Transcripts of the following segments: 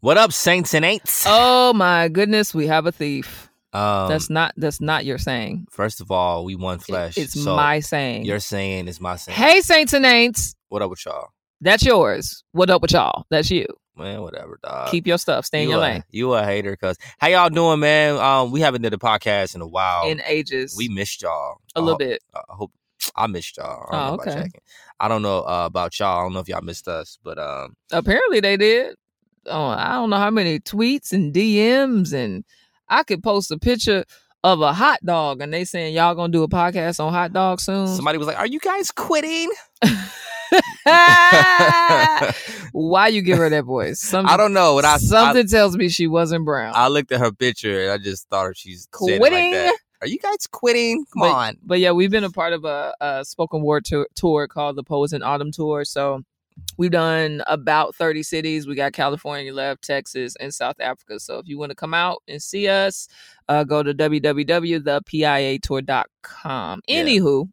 What up, saints and ain'ts? Oh my goodness, we have a thief. Um, That's not that's not your saying. first of all, we one flesh. It's so my saying. Your saying is my saying. Hey saints and ain'ts, What up with y'all? that's yours. What up with y'all? That's you. Man, whatever, dog. Keep your stuff. Stay in you your a, lane. You a hater, cause how y'all doing, man? Um, we haven't did a podcast in a while. In ages. we missed y'all a I little ho- bit. I hope I missed y'all. I don't Oh, know about okay. checking. I don't know uh, about y'all. I don't know if y'all missed us, but um, Apparently they did. Oh, I don't know how many tweets and DMs and I could post a picture of a hot dog and they saying y'all gonna do a podcast on hot dog soon. somebody was like, "Are you guys quitting?" Why you give her that voice? Something, I don't know. What I I, something tells me she wasn't brown. I looked at her picture and I just thought she's Quitting? Like that. Are you guys quitting? Come but, on. But yeah, we've been a part of a, a spoken word tour, tour called the Poets in Autumn Tour. So we've done about 30 cities. We got California left, Texas, and South Africa. So if you want to come out and see us, uh, go to www.thepiatour.com. Anywho,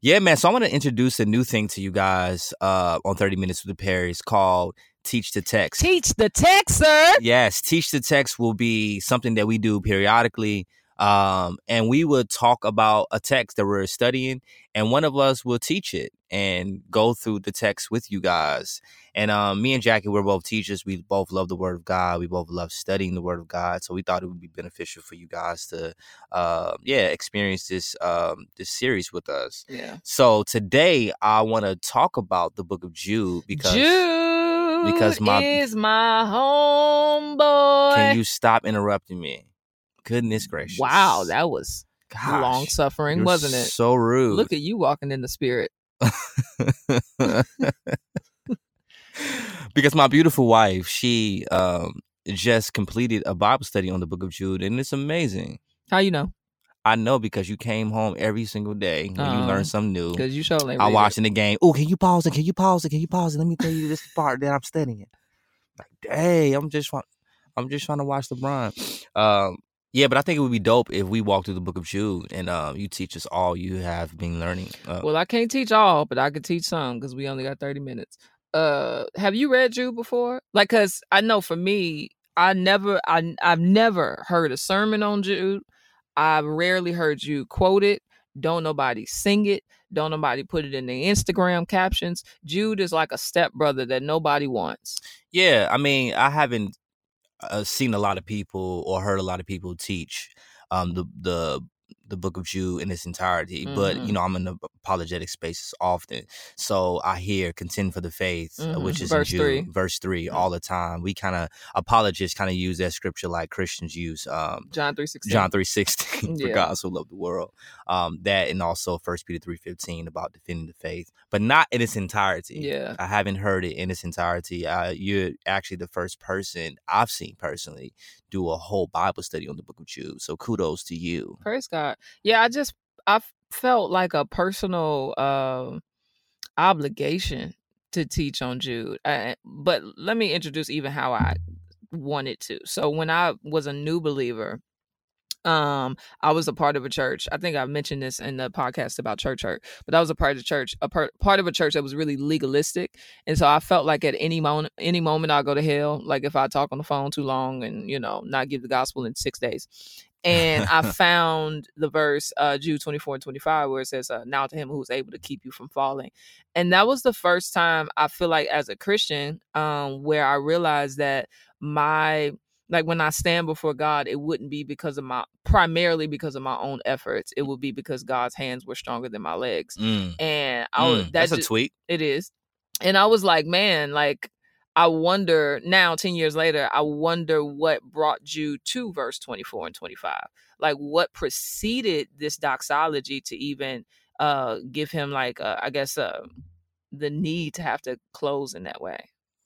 Yeah, man. So I want to introduce a new thing to you guys uh, on 30 Minutes with the Perrys called Teach the Text. teach the Texer. yes, Teach the Text will be something that we do periodically. Um, and we would talk about a text that we're studying, and one of us will teach it and go through the text with you guys. And um, me and Jackie, we're both teachers. We both love the Word of God. We both love studying the Word of God. So we thought it would be beneficial for you guys to, uh, yeah, experience this um, this series with us. Yeah. So today I want to talk about the book of Jude because Jude because my- is my homeboy. can you stop interrupting me? Goodness gracious! wow, that was Gosh, long suffering, wasn't it? So rude. Look at you walking in the spirit. because my beautiful wife, she um just completed a Bible study on the book of Jude, and it's amazing. How you know? I know because you came home every single day and you Uh, learned something new. Because you showed like I'm watching the game. Oh, can you pause it? Can you pause it? Can you pause it? Let me tell you this part that I'm studying. Like, dang, I'm just trying. I'm just trying to watch LeBron. Um, yeah, but I think it would be dope if we walk through the book of Jude and um, you teach us all you have been learning. Uh, Well, I can't teach all, but I could teach some because we only got 30 minutes. Uh, have you read Jude before? Like, cause I know for me, I never, I, I've never heard a sermon on Jude. I've rarely heard you quote it. Don't nobody sing it. Don't nobody put it in the Instagram captions. Jude is like a stepbrother that nobody wants. yeah, I mean, I haven't uh, seen a lot of people or heard a lot of people teach um, the the the book of Jude in its entirety. But Mhm. you know, I'm in the apologetic spaces often, so I hear contend for the faith, uh, Mhm. which is Verse in Jude, three. verse 3 Mhm. all the time. We kind of apologists kind of use that scripture like Christians use. Um, John 3.16. John three sixteen for Yeah. God so loved the world. Um, that and also First Peter three fifteen about defending the faith, but not in its entirety. Yeah. I haven't heard it in its entirety. Uh, you're actually the first person I've seen personally do a whole Bible study on the Book of Jude. So kudos to you. Praise God. Yeah, I just i felt like a personal um obligation to teach on Jude. Uh, but let me introduce even how I wanted to. So when I was a new believer, um i was a part of a church i think i mentioned this in the podcast about church hurt but i was a part of the church a part, part of a church that was really legalistic and so i felt like at any moment any moment i'll go to hell like if i talk on the phone too long and you know not give the gospel in six days and i found the verse uh jude 24 and 25 where it says uh, now to him who is able to keep you from falling and that was the first time i feel like as a christian um where i realized that my like when I stand before God, it wouldn't be because of my primarily because of my own efforts. It would be because God's hands were stronger than my legs. Mm, And I mm, that that's a tweet. it is. And I was like, man, like I wonder now, 10 years later, I wonder what brought you to verse 24 and 25. Like what preceded this doxology to even uh give him like uh, I guess uh the need to have to close in that way.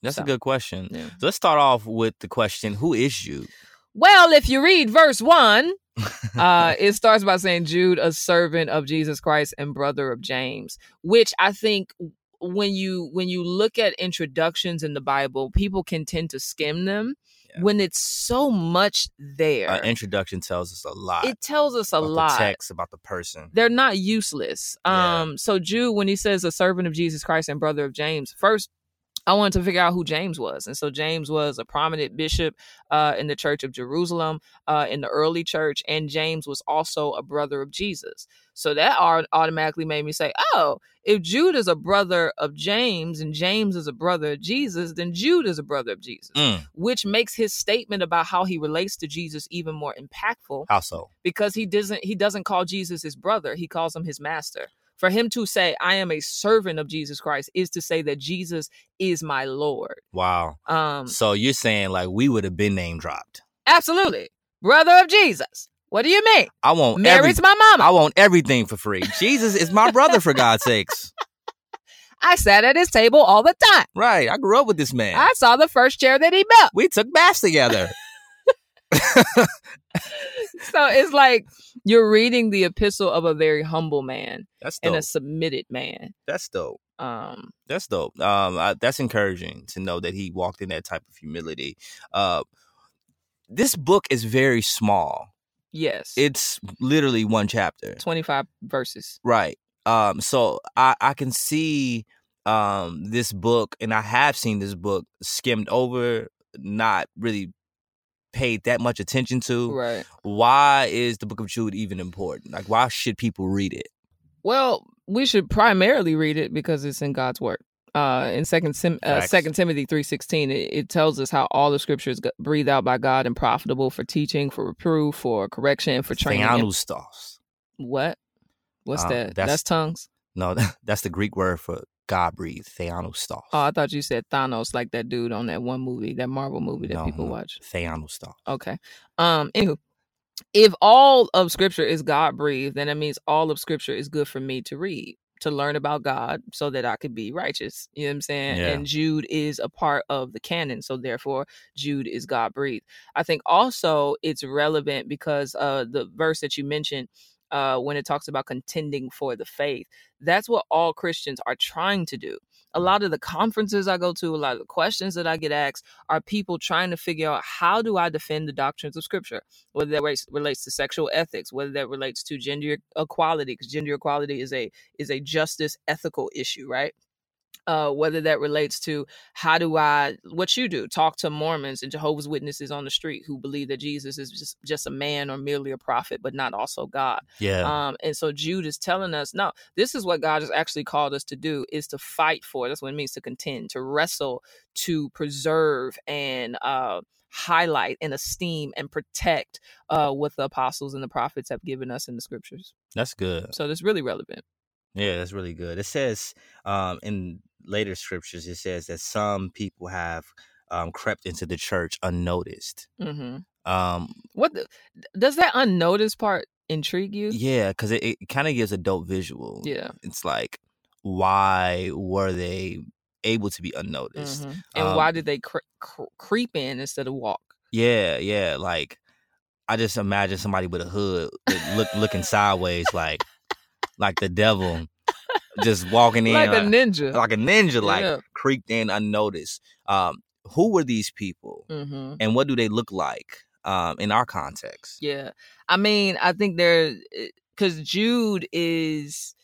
That's So, a good question. Yeah. So let's start off with the question: Who is Jude? Well, if you read verse one, uh, it starts by saying Jude, a servant of Jesus Christ and brother of James, which I think when you when you look at introductions in the Bible, people can tend to skim them Yeah. when it's so much there. Uh, introduction tells us a lot. it tells us a about lot. The text about the person. They're not useless. Yeah. Um, so Jude, when he says a servant of Jesus Christ and brother of James, first I wanted to figure out who James was. And so James was a prominent bishop uh, in the Church of Jerusalem uh, in the early church. And James was also a brother of Jesus. So that automatically made me say, oh, if Jude is a brother of James and James is a brother of Jesus, then Jude is a brother of Jesus, Mm. which makes his statement about how he relates to Jesus even more impactful How so? because he doesn't he doesn't call Jesus his brother, he calls him his master. For him to say, I am a servant of Jesus Christ, is to say that Jesus is my Lord. Wow. Um, So you're saying like we would have been name dropped. absolutely. Brother of Jesus. What do you mean? I want every, Mary's my mama. I want everything for free. Jesus is my brother for God's sakes. I sat at his table all the time. Right. I grew up with this man. I saw the first chair that he built. we took baths together. So it's like you're reading the epistle of a very humble man That's and a submitted man. That's dope. Um, That's dope. Um, I, that's encouraging to know that he walked in that type of humility. Uh, this book is very small. yes. It's literally one chapter. 25 verses. Right. Um, so I, I can see um this book and I have seen this book skimmed over, not really paid that much attention to. Right. Why is the book of Jude even important? Like why should people read it? Well, we should primarily read it because it's in God's word. Uh, in Second Sim- uh, Second Timothy three sixteen, it, it tells us how all the scriptures g- breathed out by God and profitable for teaching, for reproof, for correction, for training. in- Theopneustos. What? What's Uh, that? that's- That's, tongues. No, that's the Greek word for God breathed. Theopneustos. Oh, I thought you said Thanos, like that dude on that one movie, that Marvel movie that No, people no. watch. Theopneustos. Okay. Um. Anywho, if all of Scripture is God breathed, then it means all of Scripture is good for me to read, to learn about God, so that I could be righteous. You know what I'm saying? Yeah. And Jude is a part of the canon, so therefore Jude is God breathed. I think also it's relevant because uh the verse that you mentioned. Uh, when it talks about contending for the faith, that's what all Christians are trying to do. A lot of the conferences I go to, a lot of the questions that I get asked are people trying to figure out how do I defend the doctrines of Scripture, whether that relates, relates to sexual ethics, whether that relates to gender equality, because gender equality is a is a justice ethical issue, right? Uh, whether that relates to how do I what you do talk to Mormons and Jehovah's Witnesses on the street who believe that Jesus is just just a man or merely a prophet, but not also God. Yeah. Um, and so Jude is telling us, no, this is what God has actually called us to do: is to fight for. That's what it means to contend, to wrestle, to preserve, and uh, highlight and esteem and protect uh, what the apostles and the prophets have given us in the scriptures. that's good. So that's really relevant. Yeah, that's really good. It says um, in later scriptures, it says that some people have um, crept into the church unnoticed. hmm Um, What the, does that unnoticed part intrigue you? yeah, because it, it kind of gives a dope visual. Yeah. It's like, why were they able to be unnoticed? Mhm. And Um, why did they cre- cre- creep in instead of walk? Yeah, yeah. Like, I just imagine somebody with a hood look, look looking sideways, like, like the devil, just walking in Like a ninja. like a ninja, like Yeah. creeped in unnoticed. Um, who were these people, hmm and what do they look like um, in our context? Yeah. I mean, I think they're because Jude is,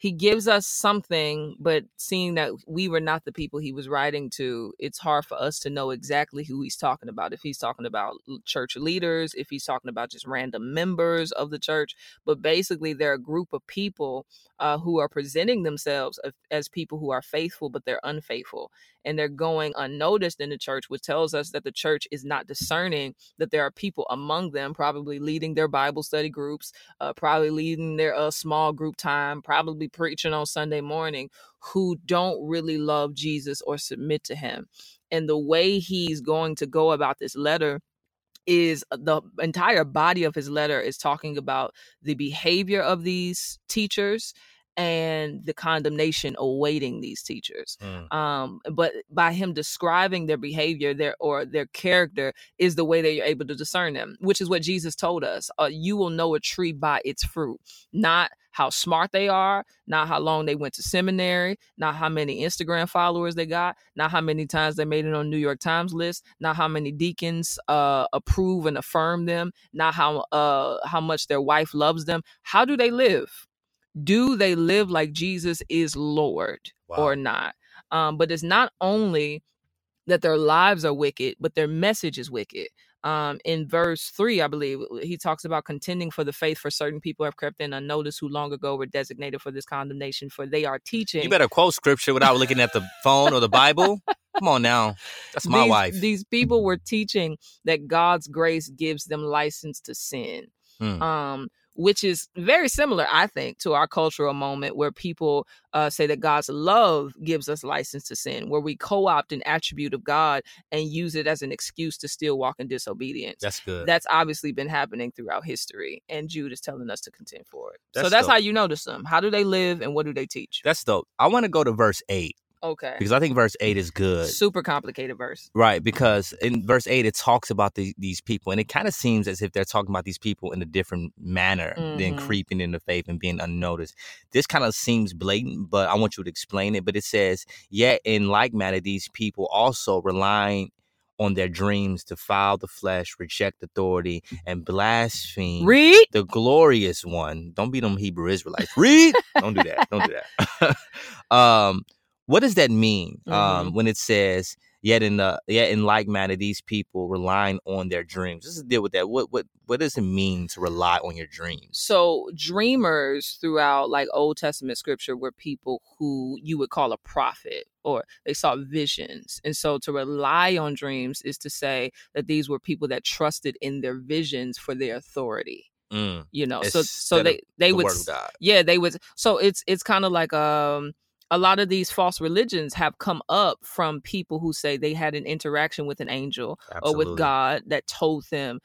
he gives us something, but seeing that we were not the people he was writing to, it's hard for us to know exactly who he's talking about. If he's talking about church leaders, if he's talking about just random members of the church. But basically, they're a group of people uh, who are presenting themselves as, as people who are faithful, but they're unfaithful. And they're going unnoticed in the church, which tells us that the church is not discerning that there are people among them, probably leading their Bible study groups, uh, probably leading their uh, small group time, probably preaching on Sunday morning, who don't really love Jesus or submit to him. And the way he's going to go about this letter is uh, the entire body of his letter is talking about the behavior of these teachers and the condemnation awaiting these teachers. Mm. um but by him describing their behavior their or their character is the way that you're able to discern them which is what jesus told us uh, you will know a tree by its fruit. Not how smart they are not how long they went to seminary not how many instagram followers they got not how many times they made it on new york times list not how many deacons uh approve and affirm them not how uh how much their wife loves them. How do they live do they live like jesus is lord Wow. or not. Um, but it's not only that their lives are wicked, but their message is wicked. Um, in verse three, I believe he talks about contending for the faith for certain people have crept in unnoticed who long ago were designated for this condemnation, for they are teaching. You better quote scripture without looking at the phone or the Bible. Come on now. That's my these, wife. These people were teaching that God's grace gives them license to sin. Hmm. Um, which is very similar, I think, to our cultural moment where people uh, say that God's love gives us license to sin, where we co opt an attribute of God and use it as an excuse to still walk in disobedience. That's good. That's obviously been happening throughout history, and Jude is telling us to contend for it. so That's that's dope. how you notice them. How do they live, and what do they teach? That's dope. I want to go to verse 8 Okay, because I think verse 8 is good. super complicated verse. Right, because in verse 8 it talks about the, these people and it kind of seems as if they're talking about these people in a different manner than Mhm. creeping into faith and being unnoticed. This kind of seems blatant, but I want you to explain it. But it says, Yet in like manner, these people also relying on their dreams to defile the flesh, reject authority, and blaspheme Read. the glorious one. Don't be them Hebrew Israelites. Read. Don't do that. Don't do that. um, what does that mean? Um, when it says, yet in the yet in like manner, these people relying on their dreams. Let's deal with that. What what what does it mean to rely on your dreams? So dreamers throughout like Old Testament scripture were people who you would call a prophet or they saw visions. And so to rely on dreams is to say that these were people that trusted in their visions for their authority. Mm, You know, so so they they the would word of God. yeah, they would so it's it's kind of like um a lot of these false religions have come up from people who say they had an interaction with an angel or with God that told them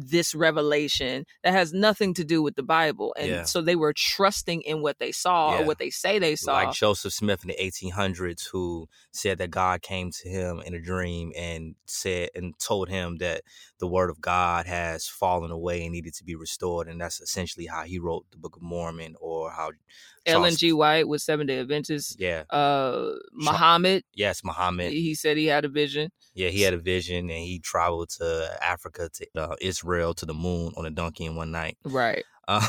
this revelation that has nothing to do with the Bible. And Yeah. so they were trusting in what they saw Yeah. or what they say they saw. Like Joseph Smith in the 1800s, who said that God came to him in a dream and said and told him that the word of God has fallen away and needed to be restored, and that's essentially how he wrote the Book of Mormon, or how Ellen G. White with Seven Day Adventist. Yeah, Uh, Muhammad, yes, Muhammad. he said he had a vision. Yeah, he had a vision and he traveled to Africa, to uh, Israel, to the moon on a donkey in one night. Right. Uh,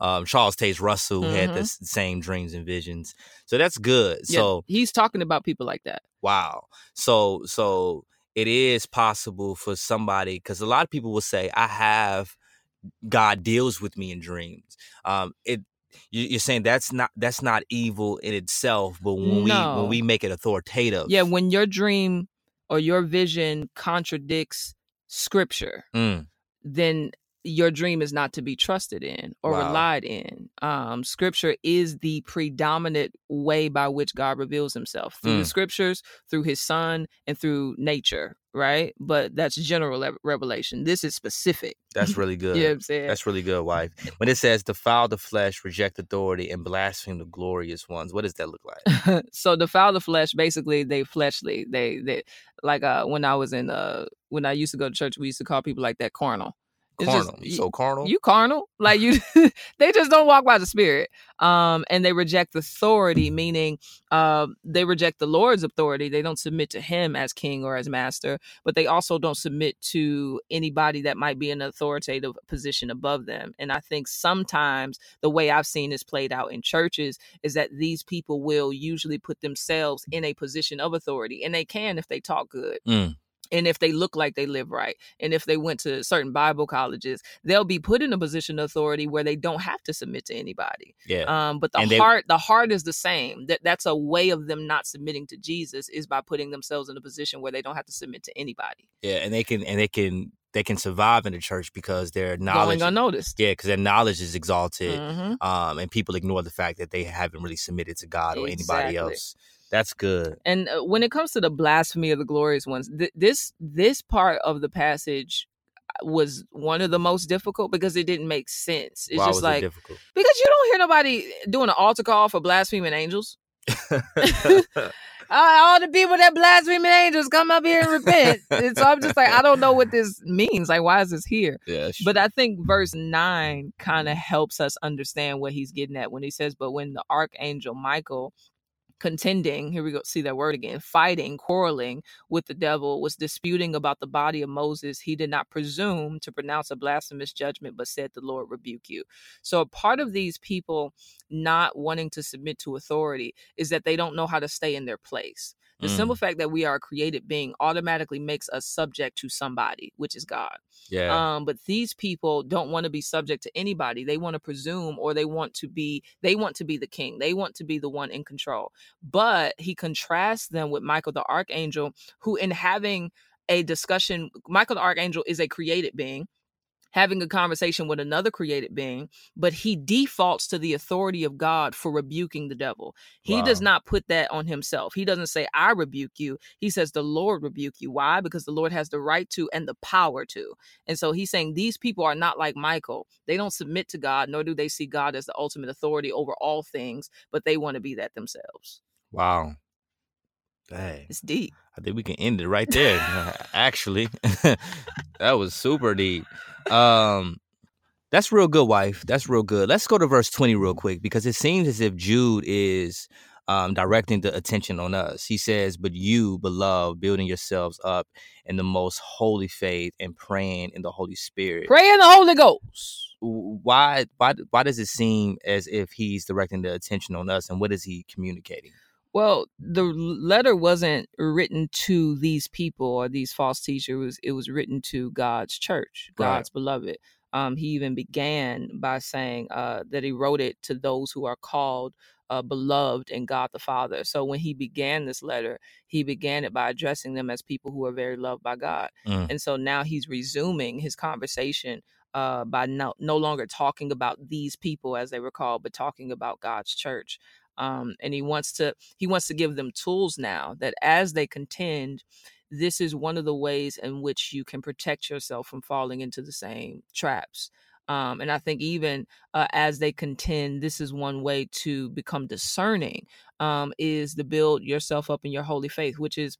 um, Charles Taze Russell had Mhm. the same dreams and visions, so that's good. Yeah, So he's talking about people like that. wow, so so it is possible for somebody because a lot of people will say, "I have God deals with me in dreams." Um, it you're saying that's not that's not evil in itself, but when we when we make it authoritative, Yeah, when your dream or your vision contradicts scripture, Mm, then your dream is not to be trusted in or Wow. relied in. Um, scripture is the predominant way by which God reveals himself through the Mm. scriptures, through his son, and through nature, right? But that's general le- revelation. This is specific. that's really good. You know I'm saying? That's really good, wife. When it says defile the flesh, reject authority, and blaspheme the glorious ones, what does that look like? so defile the flesh basically they fleshly they they like uh when i was in uh when i used to go to church we used to call people like that carnal It's just- Carnal. so carnal? you carnal like you they just don't walk by the spirit um and they reject authority meaning uh they reject the lord's authority they don't submit to him as king or as master but they also don't submit to anybody that might be in an authoritative position above them and i think sometimes the way i've seen this played out in churches is that these people will usually put themselves in a position of authority and they can if they talk good Mm. And if they look like they live right and if they went to certain bible colleges they'll be put in a position of authority where they don't have to submit to anybody yeah. um but the And they- heart the heart is the same that that's a way of them not submitting to jesus is by putting themselves in a position where they don't have to submit to anybody yeah. And they can and they can they can survive in the church because their knowledge going unnoticed Yeah, because their knowledge is exalted. Mhm. Um, and people ignore the fact that they haven't really submitted to God or anybody else. That's good. and uh, when it comes to the blasphemy of the glorious ones th- this this part of the passage uh, was one of the most difficult because it didn't make sense it's Why just like it difficult? because you don't hear nobody doing an altar call for blaspheming angels all the people that blaspheming angels come up here and repent. and so I'm just like, I don't know what this means. Like, why is this here? yeah, But I think verse nine kind of helps us understand what he's getting at when he says, But when the archangel Michael contending, here we go, see that word again, fighting, quarreling with the devil, was disputing about the body of Moses, he did not presume to pronounce a blasphemous judgment, but said, The Lord rebuke you. So, a part of these people not wanting to submit to authority is that they don't know how to stay in their place. The mm. simple fact that we are a created being automatically makes us subject to somebody, which is God. Yeah. Um, but these people don't want to be subject to anybody. They want to presume or they want to be they want to be the king. They want to be the one in control. But he contrasts them with Michael the archangel, who in having a discussion, Michael the archangel is a created being having a conversation with another created being, but he defaults to the authority of God for rebuking the devil. He wow. does not put that on himself. He doesn't say, I rebuke you. He says, The Lord rebuke you. Why? Because the Lord has the right to and the power to. And so he's saying these people are not like Michael. They don't submit to God, nor do they see God as the ultimate authority over all things, but they want to be that themselves. Wow. Dang. It's deep. I think we can end it right there. Actually, that was super deep. Um, that's real good, wife. That's real good. Let's go to verse 20 real quick because it seems as if Jude is um, directing the attention on us. He says, But you, beloved, building yourselves up in the most holy faith and praying in the Holy Spirit. Pray in the Holy Ghost. Why, why, why does it seem as if he's directing the attention on us and what is he communicating? Well, the letter wasn't written to these people or these false teachers. It was, it was written to God's church, God's right. beloved. Um, he even began by saying uh, that he wrote it to those who are called uh, beloved in God the Father. So when he began this letter, he began it by addressing them as people who are very loved by God. Mm. And so now he's resuming his conversation uh, by no, no longer talking about these people as they were called, but talking about God's church um, and he wants to he wants to give them tools now that as they contend this is one of the ways in which you can protect yourself from falling into the same traps. Um, and I think even uh, as they contend, this is one way to become discerning, um, is to build yourself up in your holy faith, which is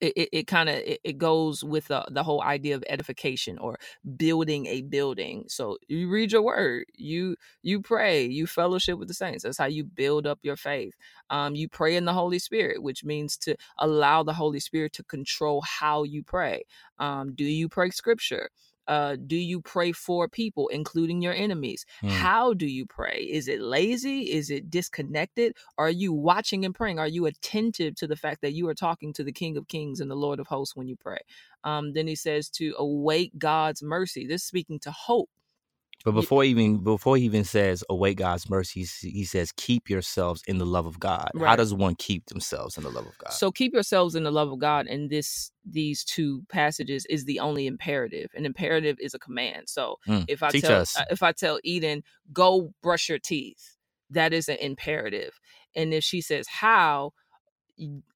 it, it, kind of it, it, goes with the, the whole idea of edification or building a building. So you read your word you you pray you fellowship with the saints. That's how you build up your faith. Um, you pray in the holy spirit which means to allow the holy spirit to control how you pray. Um, do you pray scripture uh, do you pray for people, including your enemies? Mm. How do you pray? Is it lazy? Is it disconnected? Are you watching and praying? Are you attentive to the fact that you are talking to the King of Kings and the Lord of Hosts when you pray? Um, then he says to await God's mercy. This speaking to hope but before even before he even says await God's mercy, he says keep yourselves in the love of God. Right. How does one keep themselves in the love of God? So keep yourselves in the love of God. And this these two passages is the only imperative. An imperative is a command. So mm, if I tell us. If I tell Eden go brush your teeth, that is an imperative. And if she says how,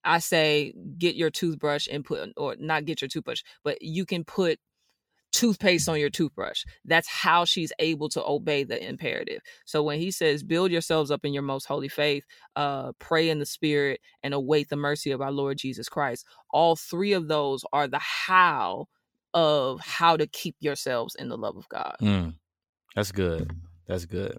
I say get your toothbrush and put or not get your toothbrush, but you can put toothpaste on your toothbrush. That's how she's able to obey the imperative. So when he says, build yourselves up in your most holy faith, uh, pray in the spirit, and await the mercy of our Lord Jesus Christ, all three of those are the how of how to keep yourselves in the love of God. Mm, that's good. That's good.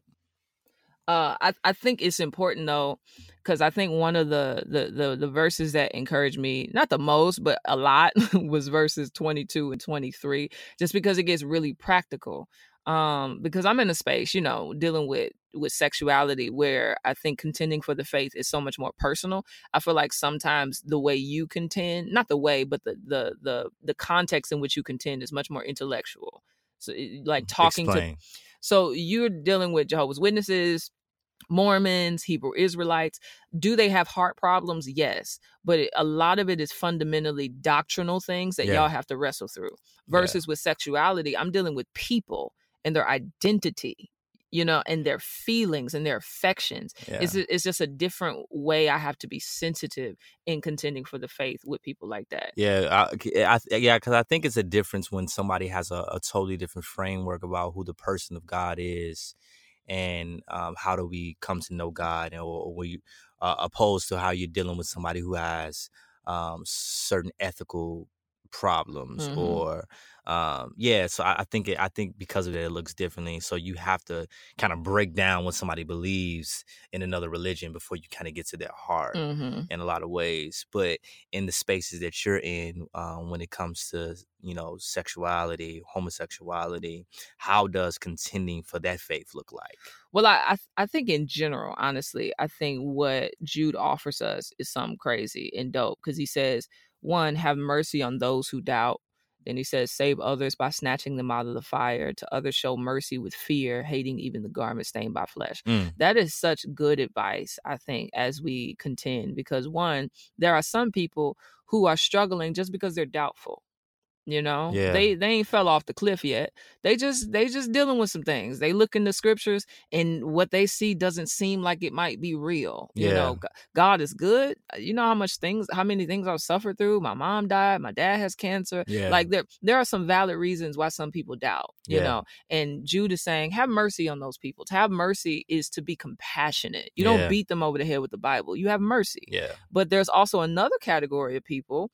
Uh, I, I think it's important though because I think one of the, the the the verses that encouraged me not the most but a lot was verses 22 and 23 just because it gets really practical. Um because I'm in a space you know dealing with with sexuality where I think contending for the faith is so much more personal. I feel like sometimes the way you contend not the way but the the the the context in which you contend is much more intellectual. So like talking Explain. to so you're dealing with Jehovah's Witnesses Mormons, Hebrew Israelites, do they have heart problems? Yes. But it, a lot of it is fundamentally doctrinal things that yeah. y'all have to wrestle through. Versus yeah. with sexuality, I'm dealing with people and their identity, you know, and their feelings and their affections. Yeah. It's, it's just a different way I have to be sensitive in contending for the faith with people like that. Yeah. I, I yeah, because I think it's a difference when somebody has a, a totally different framework about who the person of God is and um, how do we come to know God, or, or we uh, opposed to how you're dealing with somebody who has um, certain ethical problems Mhm. or um yeah so I, I think it i think because of that it looks differently so you have to kind of break down what somebody believes in another religion before you kind of get to their heart hmm in a lot of ways but in the spaces that you're in um, when it comes to you know sexuality homosexuality how does contending for that faith look like Well, I, I I think in general, honestly, I think what Jude offers us is something crazy and dope because he says, one, have mercy on those who doubt. Then he says, save others by snatching them out of the fire. To others, show mercy with fear, hating even the garment stained by flesh. Mm, That is such good advice, I think, as we contend because one, there are some people who are struggling just because they're doubtful. You know, Yeah. they they ain't fell off the cliff yet. They just they just dealing with some things. They look in the scriptures and what they see doesn't seem like it might be real. You Yeah. know, God is good. Uh, You know how much things, how many things I've suffered through. My mom died. My dad has cancer. yeah Like there, there are some valid reasons why some people doubt. You Yeah. know, and Jude is saying, have mercy on those people. To have mercy is to be compassionate. You don't beat them over the head with the Bible. You have mercy. yeah But there's also another category of people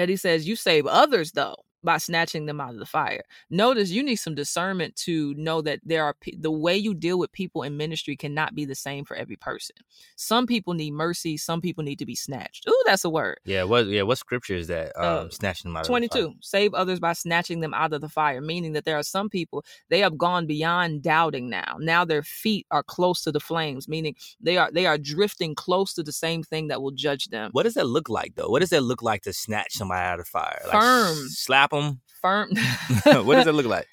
that he says you save others though by snatching them out of the fire. Notice you need some discernment to know that there are the way you deal with people in ministry cannot be the same for every person. Some people need mercy, some people need to be snatched. Ooh, that's a word. yeah what yeah what scripture is that um Uh, snatching them out of the fire? 22 save others by snatching them out of the fire meaning that there are some people they have gone beyond doubting now now their feet are close to the flames meaning they are they are drifting close to the same thing that will judge them What does that look like though? What does that look like to snatch somebody out of fire? Like Firm. s- slap them. firm what does it look like?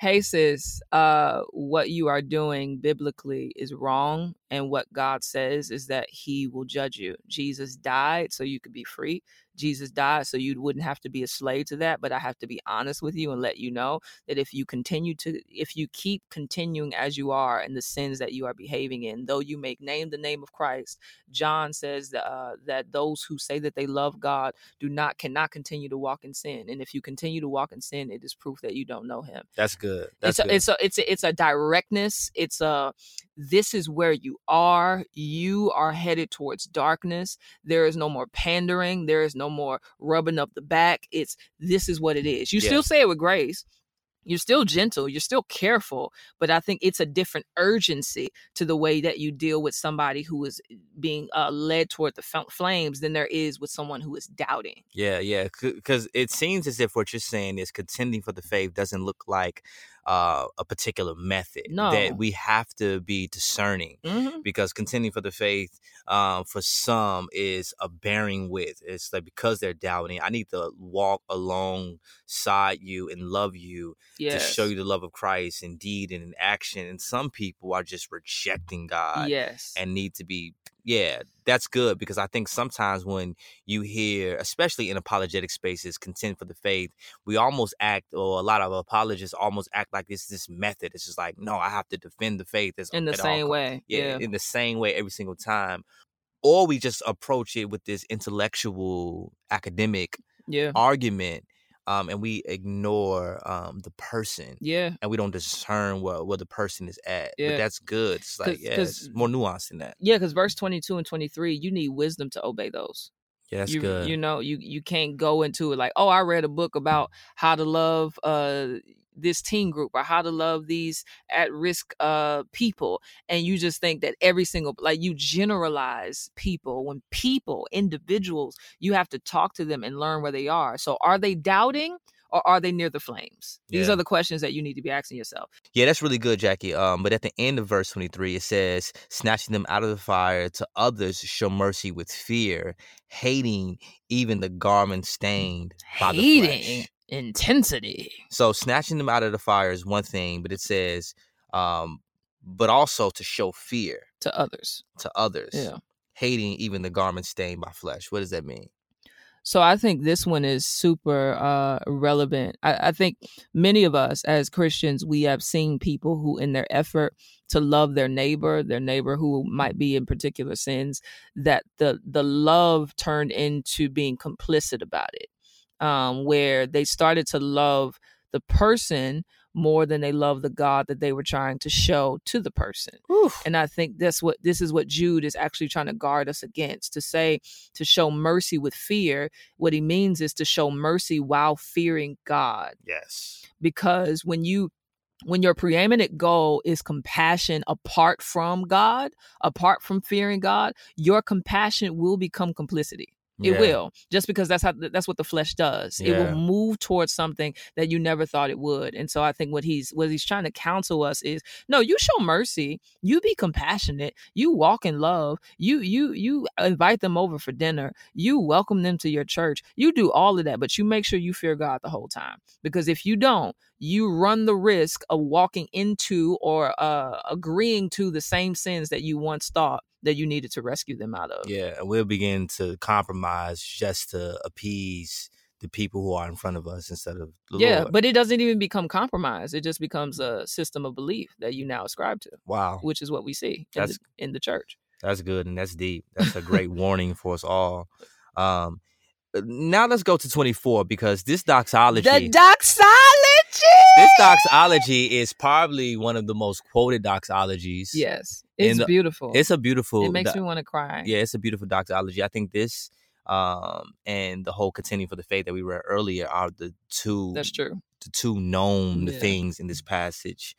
hey sis uh what you are doing biblically is wrong and what god says is that he will judge you. Jesus died so you could be free. Jesus died so you wouldn't have to be a slave to that but i have to be honest with you and let you know that if you continue to if you keep continuing as you are in the sins that you are behaving in though you make name the name of christ john says that, uh, that those who say that they love god do not cannot continue to walk in sin. And if you continue to walk in sin it is proof that you don't know him. That's good. That's it's a, good. it's a it's a, it's a directness. It's a this is where you are you are headed towards darkness. There is no more pandering. There is no more rubbing up the back. It's this is what it is. You Yeah. still say it with grace. You're still gentle. You're still careful. But i think it's a different urgency to the way that you deal with somebody who is being uh, led toward the flames than there is with someone who is doubting. Yeah, yeah. Because it seems as if what you're saying is contending for the faith doesn't look like uh, a particular method. No. That we have to be discerning. mm-hmm. because contending for the faith um, for some is a bearing with. It's like because they're doubting, I need to walk alongside you and love you yes. to show you the love of Christ in deed and in action. And some people are just rejecting God yes and need to be. Yeah, that's good because I think sometimes when you hear, especially in apologetic spaces, contend for the faith, we almost act, or a lot of apologists almost act like this this method. It's just like, no, I have to defend the faith as, in the at all same way yeah, yeah in the same way every single time or we just approach it with this intellectual academic yeah argument um, and we ignore um, the person yeah and we don't discern where, where the person is at Yeah. but that's good it's like 'Cause- yeah 'cause- it's more nuanced than that Yeah, because verse 22 and 23, you need wisdom to obey those. yeah that's you, good You know, you you can't go into it like, oh, I read a book about how to love uh this teen group or how to love these at risk uh people and you just think that every single like you generalize people. When people individuals you have to talk to them and learn where they are. So are they doubting or are they near the flames? These Yeah. are the questions that you need to be asking yourself. Yeah that's really good jackie. Um, but at the end of verse 23 it says snatching them out of the fire to others show mercy with fear hating even the garment stained by the flesh. Intensity So snatching them out of the fire is one thing, but it says, um, but also to show fear to others to others, yeah hating even the garment stained by flesh. What does that mean? So I think this one is super uh, relevant. I, I think many of us as Christians, we have seen people who, in their effort to love their neighbor, their neighbor who might be in particular sins, that the the love turned into being complicit about it, um, where they started to love the person more than they love the God that they were trying to show to the person. Oof. And I think that's what this is what Jude is actually trying to guard us against. To say to show mercy with fear, what he means is to show mercy while fearing God. yes. Because when you when your preeminent goal is compassion apart from God, apart from fearing God, your compassion will become complicity. It Yeah. will, just because that's how that's what the flesh does. It will move towards something that you never thought it would. And so I think what he's what he's trying to counsel us is no, you show mercy, you be compassionate, you walk in love, you you you invite them over for dinner, you welcome them to your church, you do all of that, but you make sure you fear God the whole time. Because if you don't, you run the risk of walking into or uh, agreeing to the same sins that you once thought that you needed to rescue them out of. Yeah, and we'll begin to compromise just to appease the people who are in front of us instead of the yeah, Lord. but it doesn't even become compromise. It just becomes a system of belief that you now ascribe to, wow, which is what we see in, the, in the church. that's good and that's deep. That's a great warning for us all. Um, now let's go to twenty four because this doxology, The doxology. This doxology is probably one of the most quoted doxologies. Yes, it's the- beautiful. it's a beautiful. it makes do- me want to cry. yeah, it's a beautiful doxology. I think this um and the whole contending for the faith that we read earlier are the two that's true. the two known Yeah. things in this passage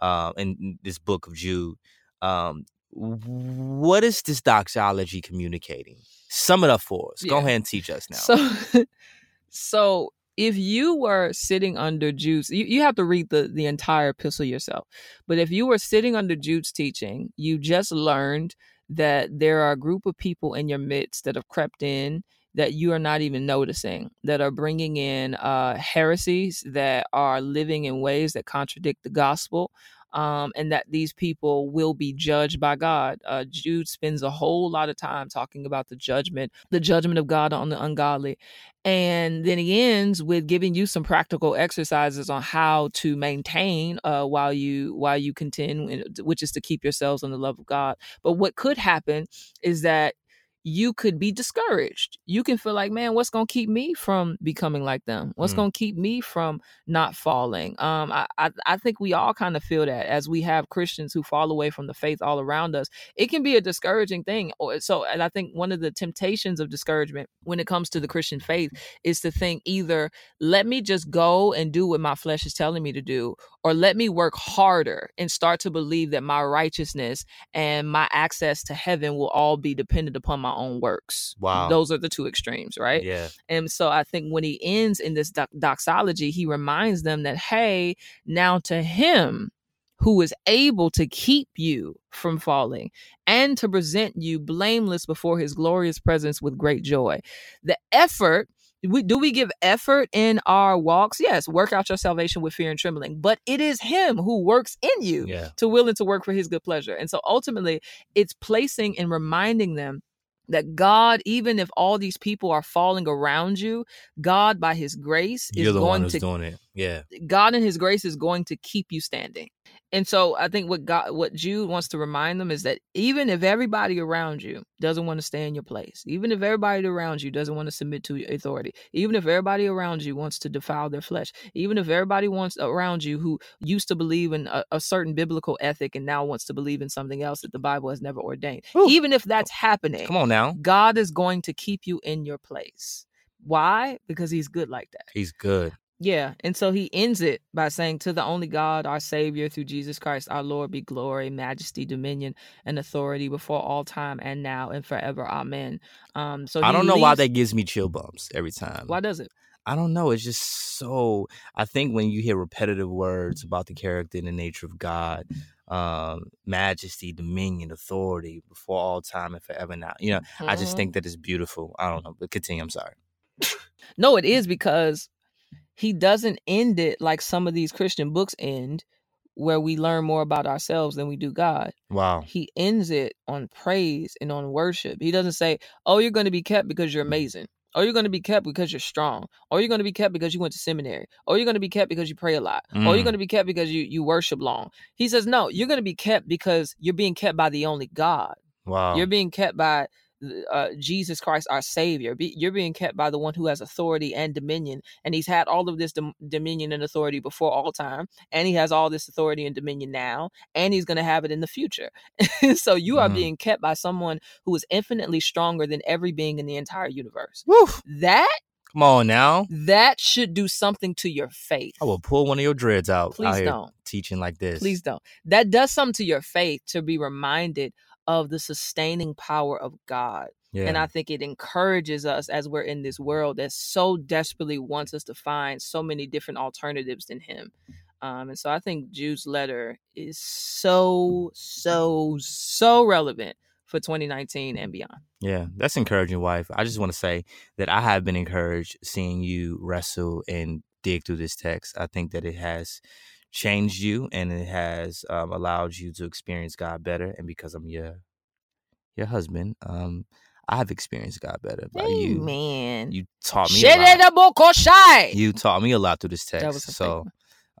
um in this book of Jude. Um what is this doxology communicating? Sum it up for us. Go ahead and teach us now. So, so if you were sitting under Jude's, you, you have to read the the entire epistle yourself. But if you were sitting under Jude's teaching, you just learned that there are a group of people in your midst that have crept in that you are not even noticing that are bringing in uh, heresies that are living in ways that contradict the gospel um, and that these people will be judged by God. Uh, Jude spends a whole lot of time talking about the judgment, the judgment of God on the ungodly. And then he ends with giving you some practical exercises on how to maintain uh, while you while you contend, which is to keep yourselves in the love of God. But what could happen is that you could be discouraged. You can feel like, man, what's going to keep me from becoming like them? What's Mm. going to keep me from not falling? Um, I, I, I think we all kind of feel that as we have Christians who fall away from the faith all around us. It can be a discouraging thing. Or so, and I think one of the temptations of discouragement when it comes to the Christian faith is to think either let me just go and do what my flesh is telling me to do, or let me work harder and start to believe that my righteousness and my access to heaven will all be dependent upon my own works. Wow. Those are the two extremes, right? Yeah. And so I think when he ends in this doxology, he reminds them that, hey, now to him who is able to keep you from falling and to present you blameless before his glorious presence with great joy. The effort we, do we give effort in our walks? Yes, work out your salvation with fear and trembling, but it is Him who works in you Yeah. to will and to work for His good pleasure. And so ultimately, it's placing and reminding them that God, even if all these people are falling around you, God, by His grace, is You're one going to doing it. Yeah. God in His grace is going to keep you standing. And so I think what God, what Jude wants to remind them is that even if everybody around you doesn't want to stay in your place, even if everybody around you doesn't want to submit to authority, even if everybody around you wants to defile their flesh, even if everybody wants around you who used to believe in a, a certain biblical ethic and now wants to believe in something else that the Bible has never ordained, Whew. even if that's happening, Come on now. God is going to keep you in your place. Why? Because He's good like that. He's good. Yeah. And so he ends it by saying, To the only God, our Savior, through Jesus Christ, our Lord, be glory, majesty, dominion, and authority before all time and now and forever. Amen. Um, so I don't know why that gives me chill bumps every time. Why does it? I don't know. It's just so. I think when you hear repetitive words about the character and the nature of God, um, majesty, dominion, authority, before all time and forever now, you know, I just Mhm. think that it's beautiful. I don't know, but continue. I'm sorry. No, it is because he doesn't end it like some of these Christian books end, where we learn more about ourselves than we do God. Wow. He ends it on praise and on worship. He doesn't say, Oh, you're going to be kept because you're amazing. Or you're going to be kept because you're strong. Or you're going to be kept because you went to seminary. Or you're going to be kept because you pray a lot. Or you're Mm. going to be kept because you, you worship long. He says, No, you're going to be kept because you're being kept by the only God. Wow. You're being kept by uh, Jesus Christ, our Savior. Be, you're being kept by the one who has authority and dominion, and He's had all of this dom- dominion and authority before all time, and He has all this authority and dominion now, and He's going to have it in the future. so you are Mhm. being kept by someone who is infinitely stronger than every being in the entire universe. Woo! That Come on now. that should do something to your faith. I will pull one of your dreads out. out Please here don't. teaching like this. Please don't. That does something to your faith to be reminded of the sustaining power of God. Yeah. And I think it encourages us as we're in this world that so desperately wants us to find so many different alternatives than Him. Um, and so I think Jude's letter is so, so, so relevant for 2019 and beyond. Yeah, that's encouraging, wife. I just want to say that I have been encouraged seeing you wrestle and dig through this text. I think that it has changed you and it has um, allowed you to experience God better. And because I'm your your husband, um, I have experienced God better by you. man. You taught me a lot. You taught me a lot through this text. so,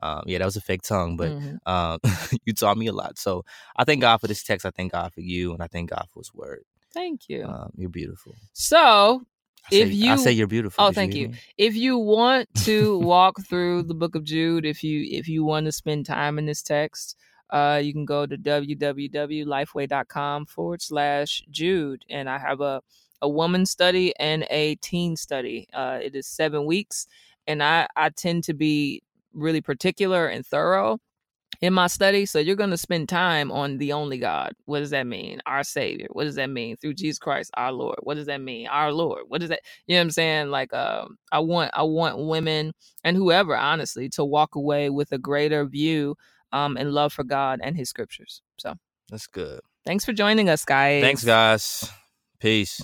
um, yeah, that was a fake tongue, but Mhm. um, you taught me a lot. So I thank God for this text. I thank God for you, and I thank God for His word. Thank you. Um, you're beautiful. so If say, I you- say you're beautiful. Oh, thank hear you. if you want to walk through the book of jude if you if you want to spend time in this text uh you can go to www.lifeway.com forward slash jude and i have a a woman study and a teen study uh it is seven weeks and i i tend to be really particular and thorough in my study. So you're going to spend time on the only God. What does that mean? Our Savior. What does that mean? Through Jesus Christ, our Lord. What does that mean? Our Lord. What does that? You know what I'm saying? Like, um, I want, I want women and whoever, honestly, to walk away with a greater view, um, and love for God and His Scriptures. So, That's good. thanks for joining us, guys. Thanks, guys. Peace.